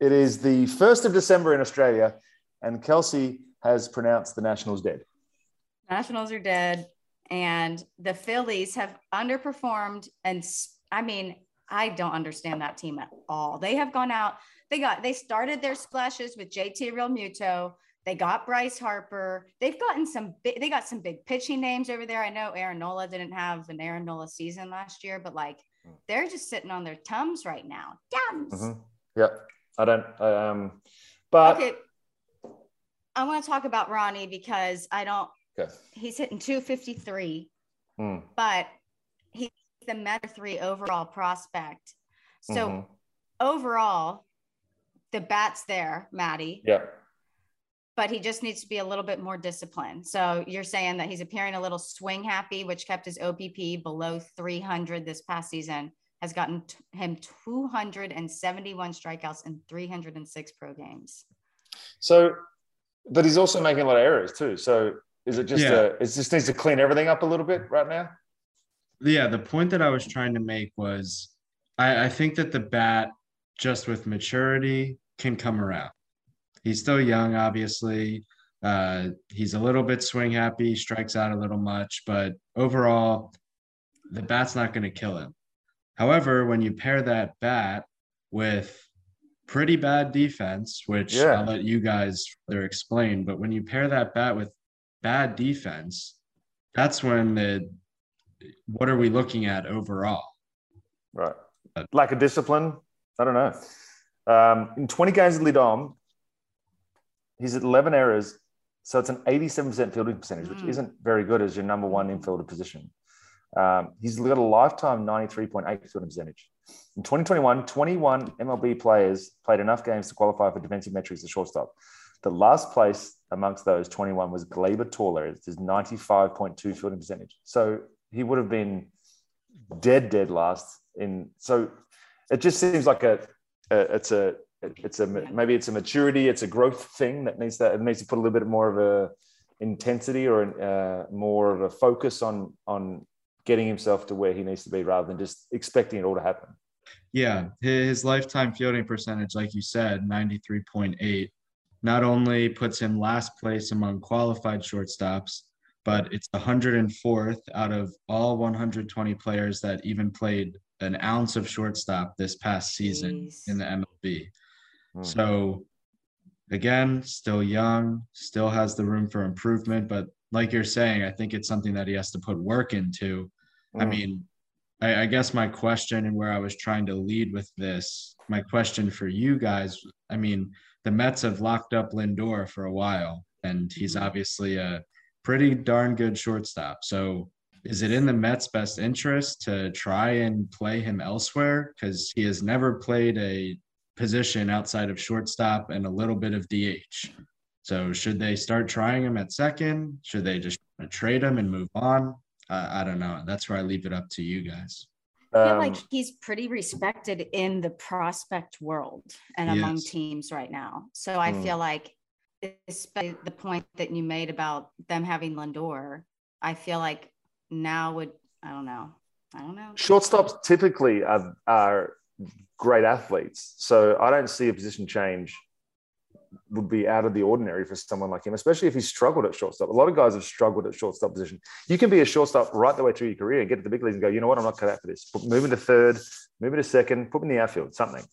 It is the 1st of December in Australia, and Kelsey has pronounced the Nationals dead. Nationals are dead, and the Phillies have underperformed. And I mean, I don't understand that team at all. They have gone out. They got they started their splashes with JT Realmuto. They got Bryce Harper. They've gotten some big, they got some big pitching names over there. I know Aaron Nola didn't have an Aaron Nola season last year, but like they're just sitting on their tums right now. Tums. Mm-hmm. Yep. I don't. Um, but okay. I want to talk about Ronny because I don't. Okay. He's hitting 253, Hmm. but he's the Meta three overall prospect. So Mhm. overall, the bat's there, Maddie, yeah, but he just needs to be a little bit more disciplined. So you're saying that he's appearing a little swing happy, which kept his OBP below 300 this past season, has gotten t- him 271 strikeouts in 306 pro games. So, but he's also making a lot of errors too. So, is it just Yeah. uh, it just needs to clean everything up a little bit right now? Yeah, the point that I was trying to make was I, I think that the bat, just with maturity, can come around. He's still young, obviously. Uh, he's a little bit swing happy, strikes out a little much, but overall, the bat's not going to kill him. However, when you pair that bat with pretty bad defense, which Yeah. I'll let you guys further explain, but when you pair that bat with bad defense, that's when the what are we looking at overall? Right. Lack of discipline. I don't know. Um, in 20 games at Lidom, he's at 11 errors. So it's an 87% fielding percentage, which Mm. isn't very good as your number one infielder position. Um, he's got a lifetime 93.8 fielding percentage. In 2021, 21 MLB players played enough games to qualify for defensive metrics at shortstop. The last place amongst those 21 was Gleyber Torres. It's his 95.2 fielding percentage. So he would have been dead, dead last in. So it just seems like a, a it's a, it's a, maybe it's a maturity, it's a growth thing that needs that, it needs to put a little bit more of a intensity or uh, more of a focus on, on getting himself to where he needs to be rather than just expecting it all to happen. Yeah, his lifetime fielding percentage, like you said, 93.8, not only puts him last place among qualified shortstops, but it's 104th out of all 120 players that even played an ounce of shortstop this past season Jeez. in the MLB. Hmm. So again, still young, still has the room for improvement, but like you're saying, I think it's something that he has to put work into. I Mm. mean, I, I guess my question and where I was trying to lead with this, my question for you guys, I mean, the Mets have locked up Lindor for a while, and he's mm-hmm. obviously a pretty darn good shortstop. So is it in the Mets' best interest to try and play him elsewhere? Because he has never played a position outside of shortstop and a little bit of DH. So should they start trying him at second? Should they just trade him and move on? I I don't know. That's where I leave it up to you guys. I feel Um, like he's pretty respected in the prospect world and among teams right now. So I Hmm. feel like, especially the point that you made about them having Lindor, I feel like now would I don't know, I don't know. shortstops typically are, are great athletes. So I don't see a position change would be out of the ordinary for someone like him, especially if he's struggled at shortstop. A lot of guys have struggled at shortstop position. You can be a shortstop right the way through your career and get to the big leagues and go, you know what, I'm not cut out for this. Put, move into third, move into second, put me in the outfield, something.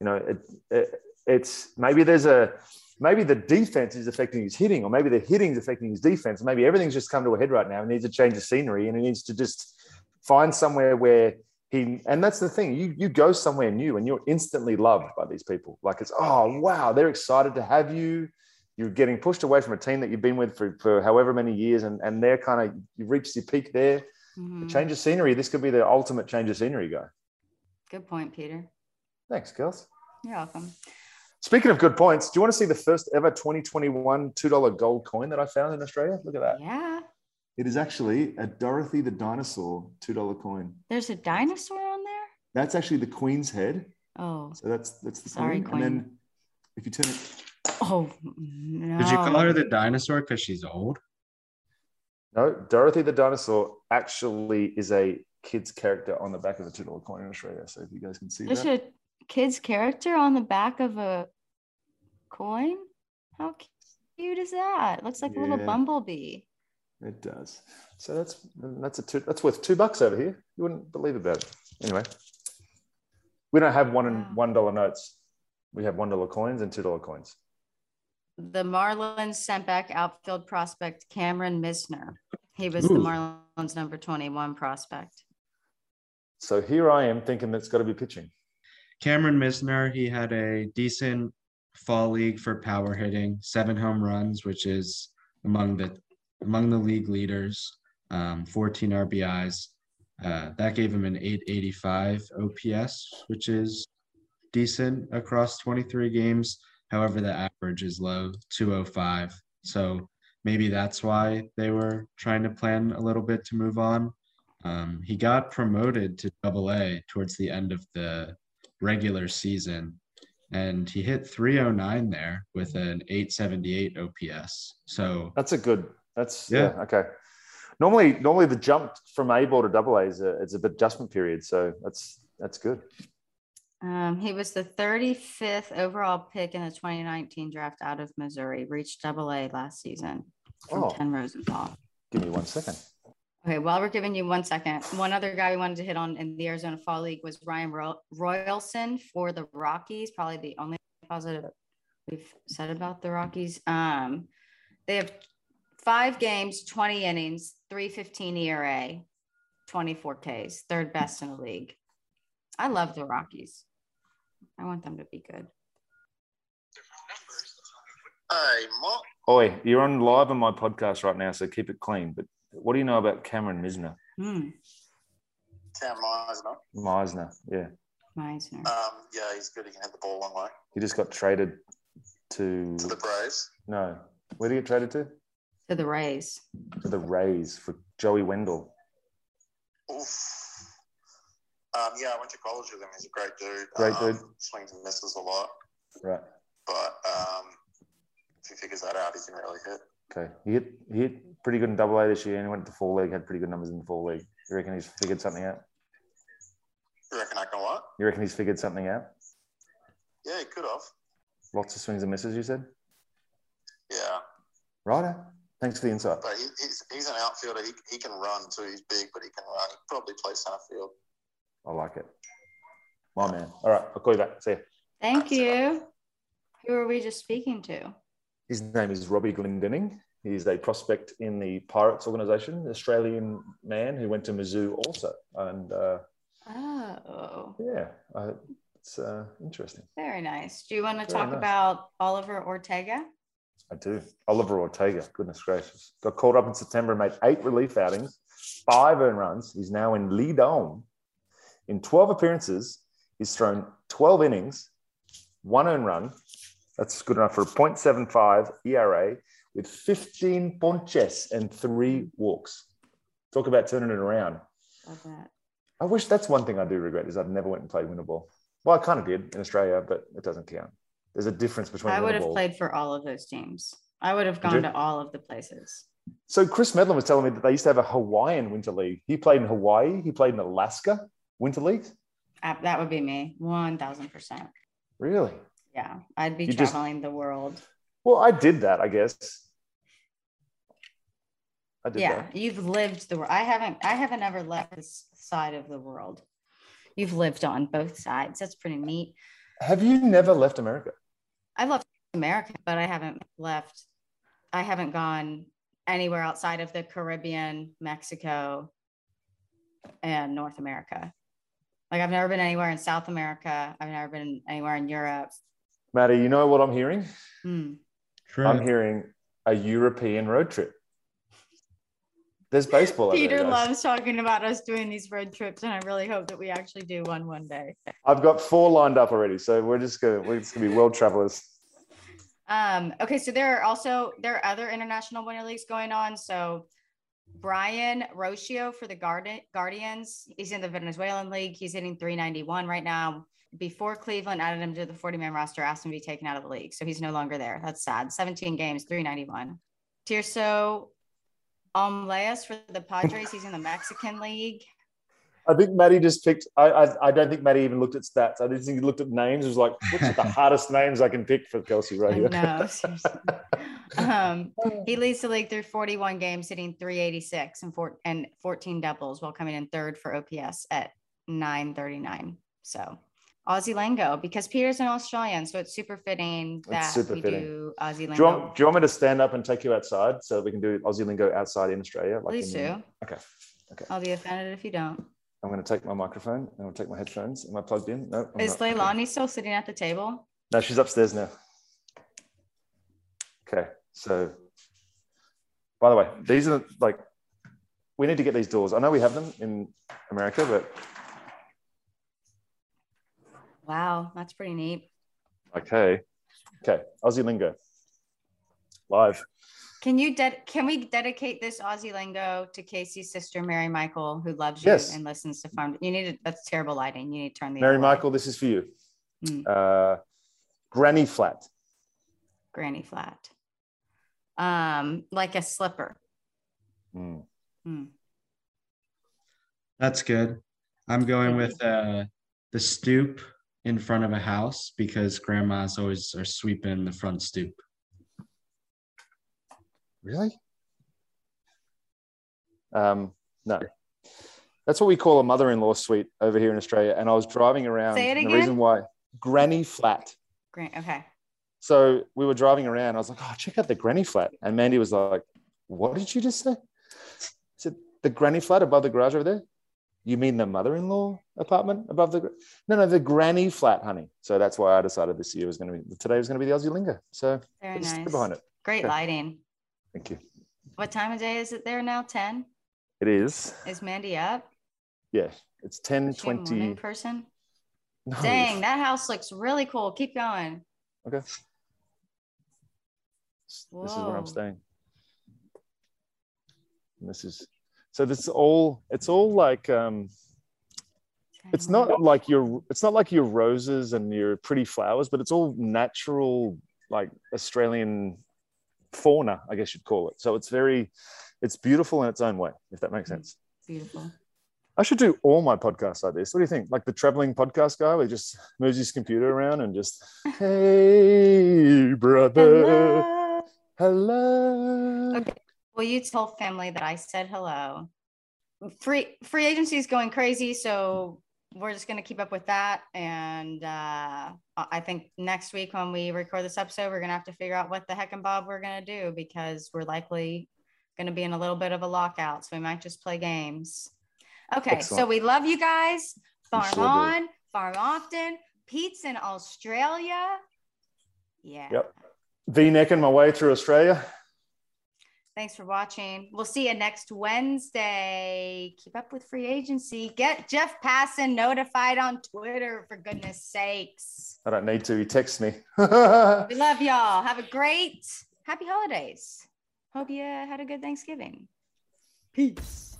You know, it, it, it's maybe there's a maybe the defense is affecting his hitting, or maybe the hitting is affecting his defense. Maybe everything's just come to a head right now. He needs a change of scenery, and he needs to just find somewhere where he. And that's the thing. You you go somewhere new, and you're instantly loved by these people. Like it's oh wow, they're excited to have you. You're getting pushed away from a team that you've been with for, for however many years, and and they're kind of you've reached your peak there. Mhm. Change of scenery. This could be the ultimate change of scenery guy. Good point, Peter. Thanks, girls. You're welcome. Speaking of good points, do you want to see the first ever 2021 $2 gold coin that I found in Australia? Look at that. Yeah. It is actually a Dorothy the Dinosaur $2 coin. There's a dinosaur on there? That's actually the Queen's head. Oh. So that's that's the Sorry, queen. And then if you turn it, Oh no. Did you call her the dinosaur because she's old? no, Dorothy the Dinosaur actually is a kid's character on the back of a $2 coin in Australia. So if you guys can see There's that. a kid's character on the back of a coin? How cute is that? It looks like a little bumblebee. It does. So that's that's a two, that's worth two bucks over here. You wouldn't believe about it. Anyway, we don't have one and one dollar notes. We have one dollar coins and two dollar coins. The Marlins sent back outfield prospect Cameron Misner. He was the Marlins number 21 prospect. So here I am thinking that's got to be pitching. Cameron Misner, he had a decent fall league for power hitting, seven home runs, which is among the among the league leaders, um, 14 RBIs. Uh, that gave him an 885 OPS, which is decent across 23 games. However, the average is low, 205. So maybe that's why they were trying to plan a little bit to move on. Um, he got promoted to double A towards the end of the regular season, and he hit 309 there with an 878 OPS. So that's a good. That's yeah, yeah okay. Normally, normally the jump from A ball to double A is a it's a adjustment period. So that's that's good. Um, he was the 35th overall pick in the 2019 draft out of Missouri. Reached double A last season from oh. Ken Rosenthal. Give me one second. Okay, while we're giving you one second, one other guy we wanted to hit on in the Arizona Fall League was Ryan Rolison for the Rockies. Probably the only positive we've said about the Rockies. Um, they have five games, 20 innings, 315 ERA, 24 Ks, third best in the league. I love the Rockies. I want them to be good. Hey, Mark. Oi, you're on live on my podcast right now, so keep it clean. But what do you know about Cameron Misner? Hmm. Cam Misner. Misner, yeah. Misner. Um, yeah, he's good. He can hit the ball a long way. He just got traded to. To the Braves. No, where did he get traded to? To the Rays. To the Rays for Joey Wendle. Oof. Um, yeah, I went to college with him. He's a great dude. Great um, dude. Swings and misses a lot. Right. But um, if he figures that out, he can really hit. Okay. He hit, he hit pretty good in double A this year and he went to fall league, had pretty good numbers in the fall league. You reckon he's figured something out? You reckon I can what? You reckon he's figured something out? Yeah, he could have. Lots of swings and misses, you said? Yeah. Righto. Thanks for the insight. But he, he's, he's an outfielder. He, he can run too. He's big, but he can run. He probably plays center field. I like it. My man. All right, I'll call you back. See you. Thank you. Who are we just speaking to? His name is Robbie Glendinning. He's a prospect in the Pirates organization, Australian man who went to Mizzou also. And uh, oh, yeah, uh, it's uh, interesting. Very nice. Do you want to Very talk nice. about Oliver Ortega? I do. Oliver Ortega, goodness gracious. Got called up in September and made eight relief outings, five earned runs. He's now in Lidom in 12 appearances, he's thrown 12 innings, one earned run. That's good enough for a 0.75 ERA with 15 ponches and three walks. Talk about turning it around. I wish that's one thing I do regret is I've never went and played winter ball. Well, I kind of did in Australia, but it doesn't count. There's a difference between. I would have played for all of those teams. I would have gone to all of the places. So Chris Medlin was telling me that they used to have a Hawaiian winter league. He played in Hawaii. He played in Alaska. Winter leagues? Uh, that would be me, one thousand percent. Really? Yeah, I'd be you traveling just, the world. Well, I did that, I guess. I did yeah, that. you've lived the world. I haven't. I haven't ever left this side of the world. You've lived on both sides. That's pretty neat. Have you never left America? I left America, but I haven't left. I haven't gone anywhere outside of the Caribbean, Mexico, and North America. Like I've never been anywhere in South America. I've never been anywhere in Europe. Maddie, you know what I'm hearing? Hmm. I'm hearing a European road trip. There's baseball. Peter loves talking about us doing these road trips, and I really hope that we actually do one one day. I've got four lined up already, so we're just gonna we're just gonna be world travelers. Um, okay, so there are also there are other international winter leagues going on. So Brayan Rocchio for the Garden Guardians. He's in the Venezuelan League. He's hitting 391 right now. Before Cleveland added him to the 40 man roster, asked him to be taken out of the league. So he's no longer there. That's sad. 17 games, 391. Tirso Almlayes for the Padres. He's in the Mexican League. I think Maddie just picked. I, I, I don't think Maddie even looked at stats. I just think he looked at names. It was like, what's the hardest names I can pick for Kelsey right here? No, um, he leads the league through 41 games, hitting 386 and, four, and 14 doubles, while coming in third for OPS at 939. So Aussie lingo because Peter's an Australian, so it's super fitting that super we fitting. do Aussie lingo. Do you, want, do you, want, me to stand up and take you outside so we can do Aussie lingo outside in Australia? Like Please in, do. Okay. Okay. I'll be offended if you don't. I'm going to take my microphone. And to take my headphones. Am I plugged in? No. I'm Is not. Leilani still sitting at the table? No, she's upstairs now. Okay, so by the way, these are like we need to get these doors. I know we have them in America, but Wow, that's pretty neat. okay, okay, Aussie lingo live. Can you ded- can we dedicate this Aussie lingo to Casey's sister Mary Michael, who loves you Yes. and listens to Farm? You need to, that's terrible lighting. You need to turn the Mary other way. Michael, this is for you. Hmm. Uh, granny flat. granny flat, um, like a slipper. Hmm. Hmm. That's good. I'm going with uh, the stoop in front of a house because grandmas always are sweeping the front stoop. Really? Um, no. That's what we call a mother-in-law suite over here in Australia. And I was driving around. Say it again? The reason why granny flat. Gran- okay. So we were driving around. I was like, oh, check out the granny flat. And Mandy was like, what did you just say? I said, the granny flat above the garage over there? You mean the mother-in-law apartment above the? No, no, the granny flat, honey. So that's why I decided this year was going to be today was going to be the Aussie lingo. So Very nice. behind it. Great Okay. lighting. Thank you. What time of day is it there now? 10? It is. Is Mandy up? Yeah, it's 10 Is she a morning 20. person? No. Dang, that house looks really cool. Keep going. Okay. This is where I'm staying. And this is so this is all it's all like um it's not like your it's not like your roses and your pretty flowers, but it's all natural like Australian fauna, I guess you'd call it. So it's very it's beautiful in its own way, if that makes sense. beautiful. I should do all my podcasts like this. What do you think? Like the traveling podcast guy, where he just moves his computer around and just, hey, brother, Hello. hello. Okay. Will you tell family that I said hello? Free free agency is going crazy, so we're just gonna keep up with that. And uh, I think next week when we record this episode, we're gonna have to figure out what the heck and bob we're gonna do because we're likely gonna be in a little bit of a lockout. So we might just play games. Okay, so we love you guys. Farm sure do. on, farm often. Pete's in Australia. Yeah. Yep. V-necking my way through Australia. Thanks for watching. We'll see you next Wednesday. Keep up with free agency. Get Jeff Passan notified on Twitter, for goodness sakes. I don't need to. He texts me. We love y'all. Have a great, happy holidays. Hope you had a good Thanksgiving. Peace.